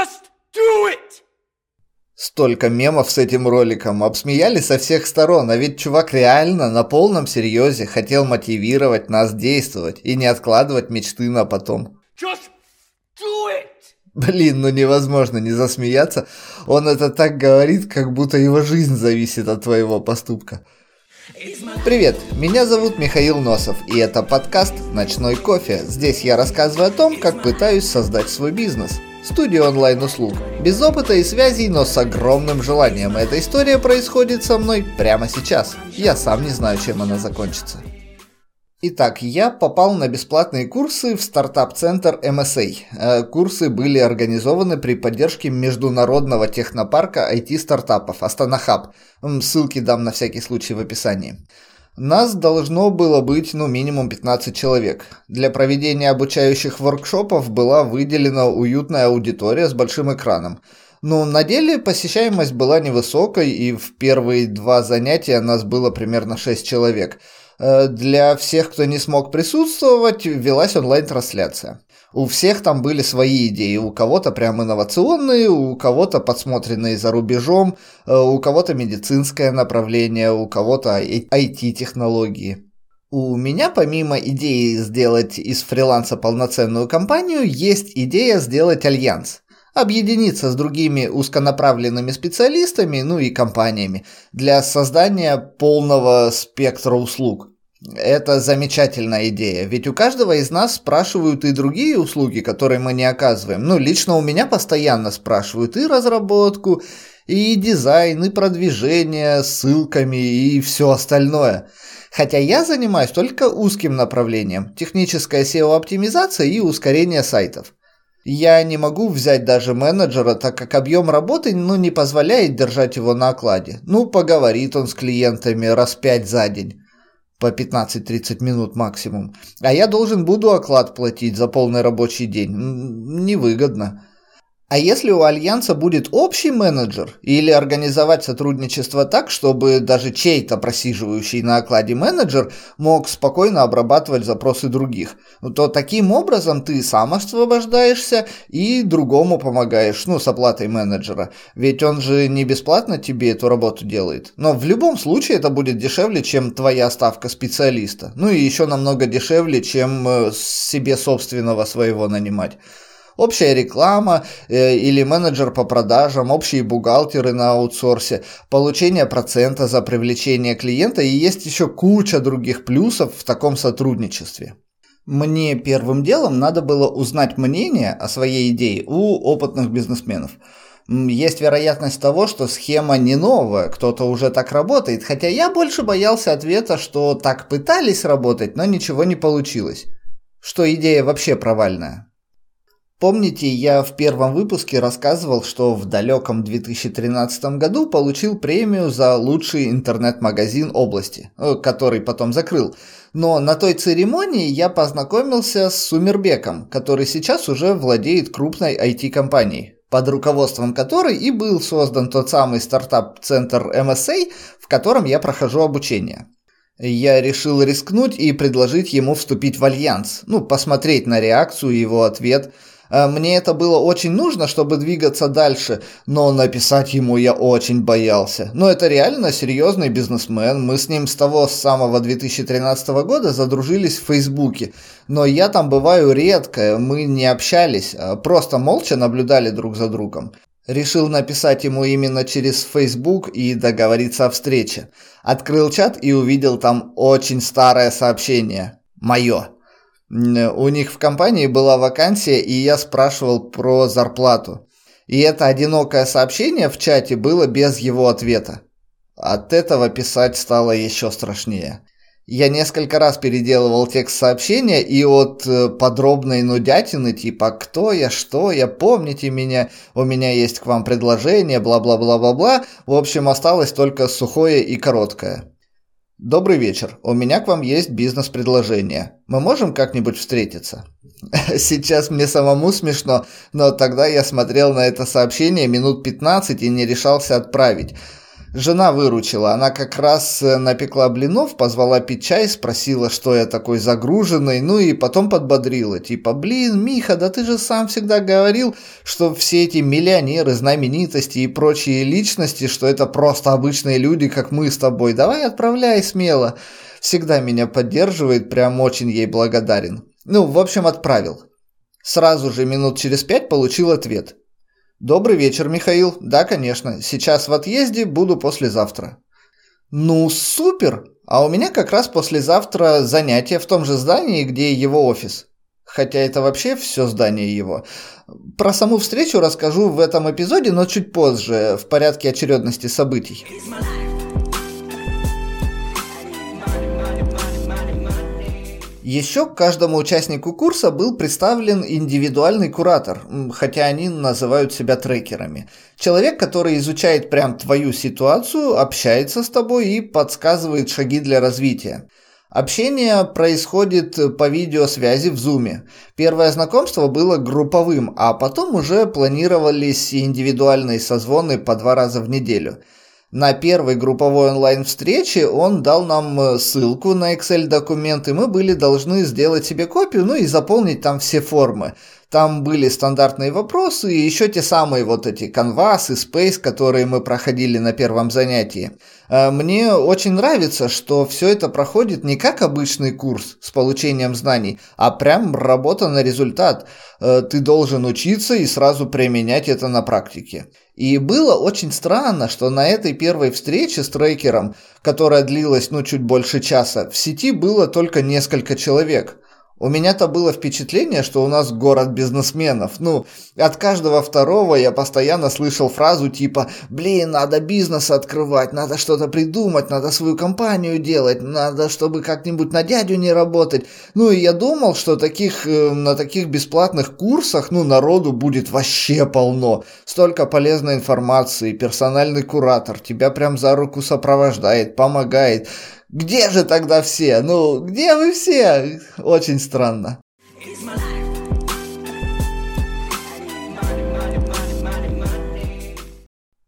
Just do it! Столько мемов с этим роликом, обсмеяли со всех сторон, а ведь чувак реально на полном серьезе хотел мотивировать нас действовать и не откладывать мечты на потом. Just do it! Блин, ну невозможно не засмеяться. Он это так говорит, как будто его жизнь зависит от твоего поступка. Привет, меня зовут Михаил Носов, и это подкаст «Ночной кофе». Здесь я рассказываю о том, как пытаюсь создать свой бизнес – студия онлайн-услуг. Без опыта и связей, но с огромным желанием. Эта история происходит со мной прямо сейчас. Я сам не знаю, чем она закончится. Итак, я попал на бесплатные курсы в стартап-центр MSA. Э, курсы были организованы при поддержке международного технопарка IT-стартапов Астана Хаб. Ссылки дам на всякий случай в описании. Нас должно было быть ну минимум 15 человек. Для проведения обучающих воркшопов была выделена уютная аудитория с большим экраном. Но на деле посещаемость была невысокой, и в первые два занятия нас было примерно 6 человек. Э, для всех, кто не смог присутствовать, велась онлайн-трансляция. У всех там были свои идеи, у кого-то прям инновационные, у кого-то подсмотренные за рубежом, э, у кого-то медицинское направление, у кого-то IT-технологии. У меня помимо идеи сделать из фриланса полноценную компанию, есть идея сделать альянс. Объединиться с другими узконаправленными специалистами, ну и компаниями, для создания полного спектра услуг. Это замечательная идея, ведь у каждого из нас спрашивают и другие услуги, которые мы не оказываем. Ну, лично у меня постоянно спрашивают и разработку, и дизайн, и продвижение, ссылками и все остальное. Хотя я занимаюсь только узким направлением – техническая SEO-оптимизация и ускорение сайтов. Я не могу взять даже менеджера, так как объем работы ну, не позволяет держать его на окладе. Ну, поговорит он с клиентами раз пять за день по 15-30 минут максимум. А я должен буду оклад платить за полный рабочий день. Невыгодно. А если у Альянса будет общий менеджер или организовать сотрудничество так, чтобы даже чей-то просиживающий на окладе менеджер мог спокойно обрабатывать запросы других, ну, то таким образом ты сам освобождаешься и другому помогаешь, ну, с оплатой менеджера. Ведь он же не бесплатно тебе эту работу делает. Но в любом случае это будет дешевле, чем твоя ставка специалиста. Ну и еще намного дешевле, чем э, себе собственного своего нанимать общая реклама э, или менеджер по продажам, общие бухгалтеры на аутсорсе, получение процента за привлечение клиента и есть еще куча других плюсов в таком сотрудничестве. Мне первым делом надо было узнать мнение о своей идее у опытных бизнесменов. Есть вероятность того, что схема не новая, кто-то уже так работает, хотя я больше боялся ответа, что так пытались работать, но ничего не получилось. Что идея вообще провальная. Помните, я в первом выпуске рассказывал, что в далеком 2013 году получил премию за лучший интернет-магазин области, э, который потом закрыл. Но на той церемонии я познакомился с Сумербеком, который сейчас уже владеет крупной IT-компанией, под руководством которой и был создан тот самый стартап-центр MSA, в котором я прохожу обучение. Я решил рискнуть и предложить ему вступить в альянс, ну, посмотреть на реакцию его ответ – мне это было очень нужно, чтобы двигаться дальше, но написать ему я очень боялся. Но это реально серьезный бизнесмен. Мы с ним с того самого 2013 года задружились в Фейсбуке. Но я там бываю редко, мы не общались, а просто молча наблюдали друг за другом. Решил написать ему именно через Facebook и договориться о встрече. Открыл чат и увидел там очень старое сообщение. Мое. У них в компании была вакансия, и я спрашивал про зарплату. И это одинокое сообщение в чате было без его ответа. От этого писать стало еще страшнее. Я несколько раз переделывал текст сообщения, и от э, подробной нудятины, типа «Кто я? Что я? Помните меня? У меня есть к вам предложение, бла-бла-бла-бла-бла», в общем, осталось только сухое и короткое. Добрый вечер. У меня к вам есть бизнес-предложение. Мы можем как-нибудь встретиться? Сейчас мне самому смешно, но тогда я смотрел на это сообщение минут 15 и не решался отправить. Жена выручила, она как раз э, напекла блинов, позвала пить чай, спросила, что я такой загруженный, ну и потом подбодрила, типа, блин, Миха, да ты же сам всегда говорил, что все эти миллионеры, знаменитости и прочие личности, что это просто обычные люди, как мы с тобой, давай отправляй смело. Всегда меня поддерживает, прям очень ей благодарен. Ну, в общем, отправил. Сразу же минут через пять получил ответ. «Добрый вечер, Михаил. Да, конечно. Сейчас в отъезде, буду послезавтра». «Ну, супер! А у меня как раз послезавтра занятие в том же здании, где его офис. Хотя это вообще все здание его. Про саму встречу расскажу в этом эпизоде, но чуть позже, в порядке очередности событий. Еще к каждому участнику курса был представлен индивидуальный куратор, хотя они называют себя трекерами. Человек, который изучает прям твою ситуацию, общается с тобой и подсказывает шаги для развития. Общение происходит по видеосвязи в Zoom. Первое знакомство было групповым, а потом уже планировались индивидуальные созвоны по два раза в неделю – на первой групповой онлайн-встрече он дал нам э, ссылку на Excel-документ, и мы были должны сделать себе копию, ну и заполнить там все формы. Там были стандартные вопросы и еще те самые вот эти Canvas и Space, которые мы проходили на первом занятии. Э, мне очень нравится, что все это проходит не как обычный курс с получением знаний, а прям работа на результат. Э, ты должен учиться и сразу применять это на практике. И было очень странно, что на этой первой встрече с трекером, которая длилась ну чуть больше часа, в сети было только несколько человек. У меня-то было впечатление, что у нас город бизнесменов. Ну, от каждого второго я постоянно слышал фразу типа «Блин, надо бизнес открывать, надо что-то придумать, надо свою компанию делать, надо, чтобы как-нибудь на дядю не работать». Ну, и я думал, что таких, э, на таких бесплатных курсах, ну, народу будет вообще полно. Столько полезной информации, персональный куратор тебя прям за руку сопровождает, помогает. Где же тогда все? Ну, где вы все? Очень странно.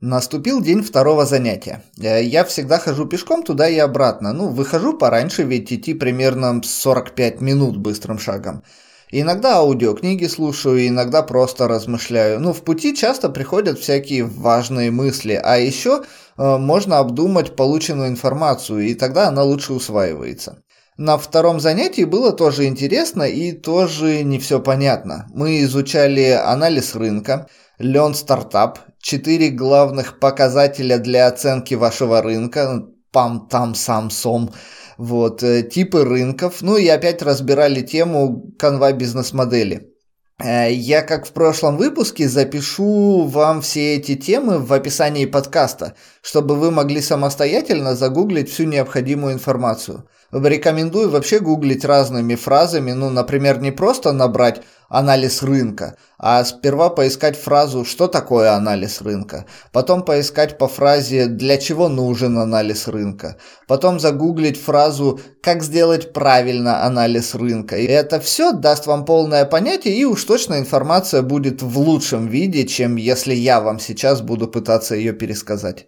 Наступил день второго занятия. Э, я всегда хожу пешком туда и обратно. Ну, выхожу пораньше, ведь идти примерно 45 минут быстрым шагом. Иногда аудиокниги слушаю, иногда просто размышляю. Ну, в пути часто приходят всякие важные мысли, а еще можно обдумать полученную информацию, и тогда она лучше усваивается. На втором занятии было тоже интересно и тоже не все понятно. Мы изучали анализ рынка, Learn стартап, четыре главных показателя для оценки вашего рынка, пам-там-сам-сом, вот, э, типы рынков, ну и опять разбирали тему канва бизнес-модели. Э, я, как в прошлом выпуске, запишу вам все эти темы в описании подкаста, чтобы вы могли самостоятельно загуглить всю необходимую информацию. Рекомендую вообще гуглить разными фразами, ну, например, не просто набрать анализ рынка, а сперва поискать фразу «что такое анализ рынка?», потом поискать по фразе «для чего нужен анализ рынка?», потом загуглить фразу «как сделать правильно анализ рынка?». И это все даст вам полное понятие, и уж точно информация будет в лучшем виде, чем если я вам сейчас буду пытаться ее пересказать.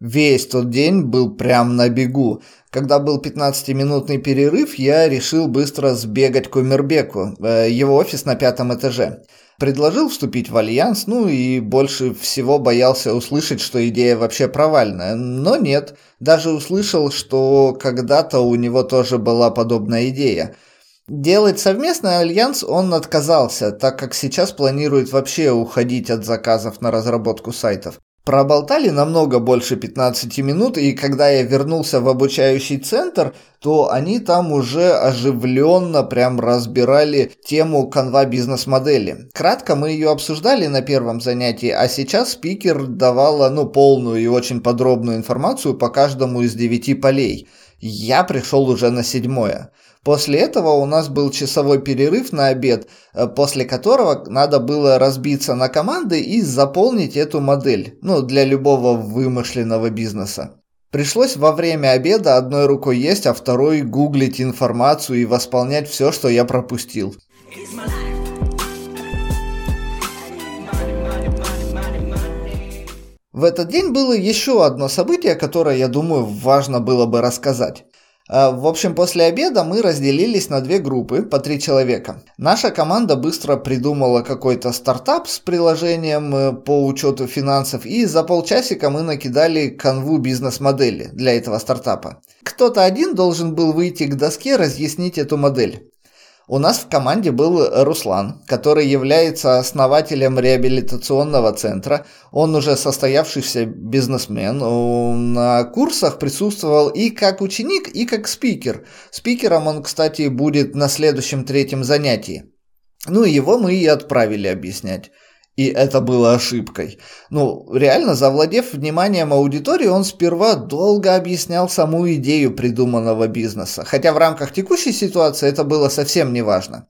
Весь тот день был прям на бегу. Когда был 15-минутный перерыв, я решил быстро сбегать к Умербеку, э, его офис на пятом этаже. Предложил вступить в альянс, ну и больше всего боялся услышать, что идея вообще провальная. Но нет, даже услышал, что когда-то у него тоже была подобная идея. Делать совместный альянс он отказался, так как сейчас планирует вообще уходить от заказов на разработку сайтов. Проболтали намного больше 15 минут, и когда я вернулся в обучающий центр, то они там уже оживленно прям разбирали тему канва бизнес-модели. Кратко мы ее обсуждали на первом занятии, а сейчас спикер давала ну, полную и очень подробную информацию по каждому из девяти полей. Я пришел уже на седьмое. После этого у нас был часовой перерыв на обед, э, после которого надо было разбиться на команды и заполнить эту модель, ну, для любого вымышленного бизнеса. Пришлось во время обеда одной рукой есть, а второй гуглить информацию и восполнять все, что я пропустил. В этот день было еще одно событие, которое, я думаю, важно было бы рассказать. А, в общем, после обеда мы разделились на две группы по три человека. Наша команда быстро придумала какой-то стартап с приложением э, по учету финансов, и за полчасика мы накидали канву бизнес-модели для этого стартапа. Кто-то один должен был выйти к доске разъяснить эту модель. У нас в команде был Руслан, который является основателем реабилитационного центра. Он уже состоявшийся бизнесмен. На курсах присутствовал и как ученик, и как спикер. Спикером он, кстати, будет на следующем третьем занятии. Ну, его мы и отправили объяснять. И это было ошибкой. Ну, реально, завладев вниманием аудитории, он сперва долго объяснял саму идею придуманного бизнеса. Хотя в рамках текущей ситуации это было совсем не важно.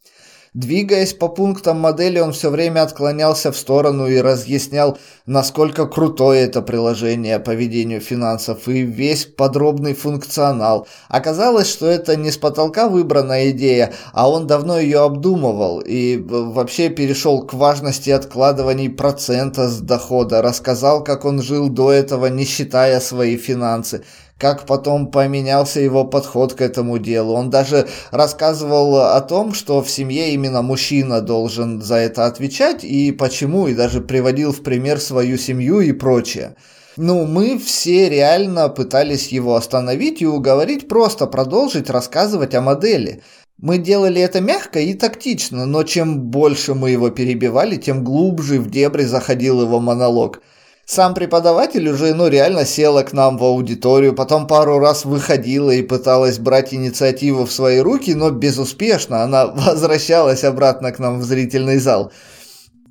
Двигаясь по пунктам модели, он все время отклонялся в сторону и разъяснял, насколько крутое это приложение по ведению финансов и весь подробный функционал. Оказалось, что это не с потолка выбранная идея, а он давно ее обдумывал и вообще перешел к важности откладываний процента с дохода, рассказал, как он жил до этого, не считая свои финансы, как потом поменялся его подход к этому делу. Он даже рассказывал о том, что в семье именно мужчина должен за это отвечать и почему, и даже приводил в пример свою семью и прочее. Ну, мы все реально пытались его остановить и уговорить просто продолжить рассказывать о модели. Мы делали это мягко и тактично, но чем больше мы его перебивали, тем глубже в дебри заходил его монолог – сам преподаватель уже, ну, реально села к нам в аудиторию, потом пару раз выходила и пыталась брать инициативу в свои руки, но безуспешно. Она возвращалась обратно к нам в зрительный зал.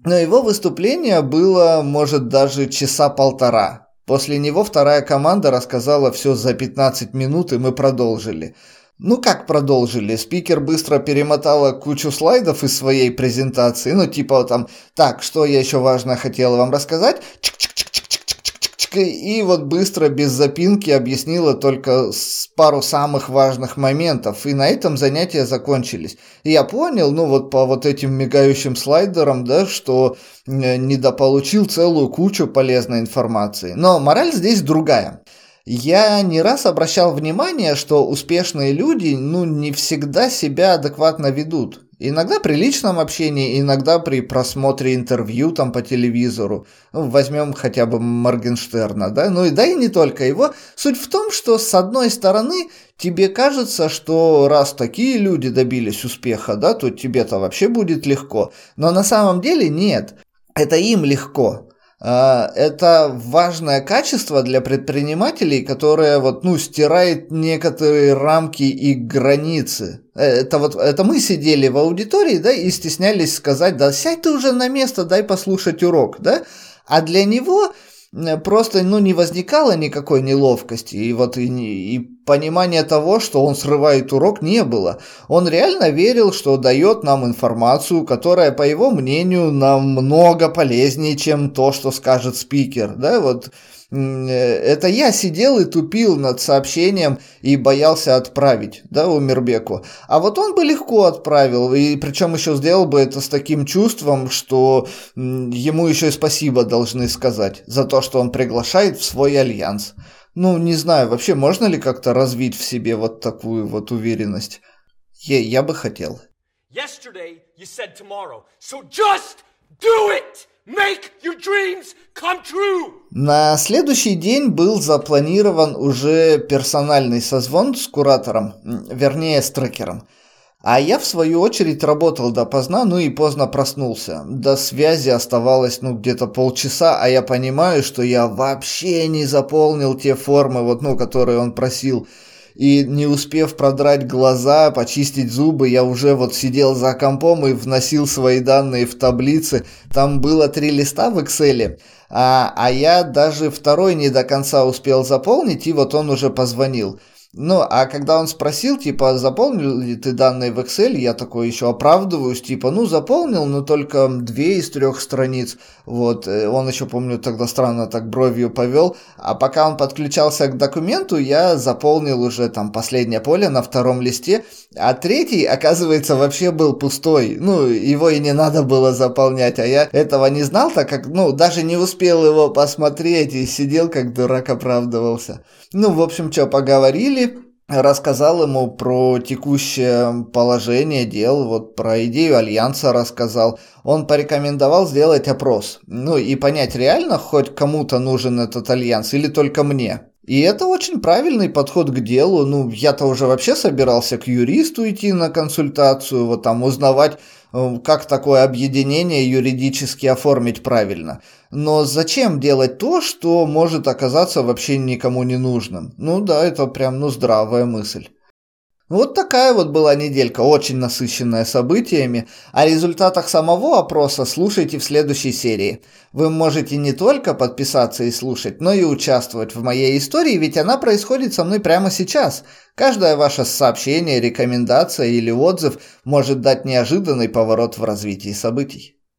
Но его выступление было, может, даже часа полтора. После него вторая команда рассказала все за 15 минут, и мы продолжили. Ну как продолжили? Спикер быстро перемотала кучу слайдов из своей презентации. Ну типа там, так, что я еще важно хотела вам рассказать? И вот быстро, без запинки, объяснила только пару самых важных моментов. И на этом занятия закончились. И я понял, ну вот по вот этим мигающим слайдерам, да, что э, недополучил целую кучу полезной информации. Но мораль здесь другая. Я не раз обращал внимание, что успешные люди, ну, не всегда себя адекватно ведут. Иногда при личном общении, иногда при просмотре интервью там по телевизору. Ну, возьмем хотя бы Моргенштерна, да? Ну и да и не только его. Суть в том, что с одной стороны тебе кажется, что раз такие люди добились успеха, да, то тебе-то вообще будет легко. Но на самом деле нет. Это им легко. А, это важное качество для предпринимателей, которое вот, ну, стирает некоторые рамки и границы. Э, это вот, это мы сидели в аудитории, да, и стеснялись сказать, да, сядь ты уже на место, дай послушать урок, да. А для него Э, просто ну, не возникало никакой неловкости, и вот и, и понимания того, что он срывает урок, не было. Он реально верил, что дает нам информацию, которая, по его мнению, намного полезнее, чем то, что скажет спикер. Да, вот Э, это я сидел и тупил над сообщением и боялся отправить, да, Умербеку. А вот он бы легко отправил, и причем еще сделал бы это с таким чувством, что ему еще и спасибо должны сказать за то, что он приглашает в свой альянс. Ну, не знаю, вообще можно ли как-то развить в себе вот такую вот уверенность? Я, я бы хотел. Yesterday you said tomorrow, so just do it! Make your dreams come true! На следующий день был запланирован уже персональный созвон с куратором, вернее с трекером. А я, в свою очередь, работал допоздна, ну и поздно проснулся. До связи оставалось, ну, где-то полчаса, а я понимаю, что я вообще не заполнил те формы, вот, ну, которые он просил и не успев продрать глаза, почистить зубы, я уже вот сидел за компом и вносил свои данные в таблицы. Там было три листа в Excel, а, а я даже второй не до конца успел заполнить, и вот он уже позвонил. Ну, а когда он спросил, типа, заполнил ли ты данные в Excel, я такой еще оправдываюсь, типа, ну, заполнил, но только две из трех страниц. Вот, э, он еще, помню, тогда странно так бровью повел. А пока он подключался к документу, я заполнил уже там последнее поле на втором листе, а третий, оказывается, вообще был пустой. Ну, его и не надо было заполнять, а я этого не знал, так как, ну, даже не успел его посмотреть и сидел как дурак оправдывался. Ну, в общем, что, поговорили, рассказал ему про текущее положение дел, вот про идею альянса рассказал. Он порекомендовал сделать опрос, ну и понять, реально хоть кому-то нужен этот альянс или только мне. И это очень правильный подход к делу. Ну, я-то уже вообще собирался к юристу идти на консультацию, вот там узнавать, как такое объединение юридически оформить правильно. Но зачем делать то, что может оказаться вообще никому не нужным? Ну да, это прям, ну, здравая мысль. Вот такая вот была неделька, очень насыщенная событиями. О результатах самого опроса слушайте в следующей серии. Вы можете не только подписаться и слушать, но и участвовать в моей истории, ведь она происходит со мной прямо сейчас. Каждое ваше сообщение, рекомендация или отзыв может дать неожиданный поворот в развитии событий.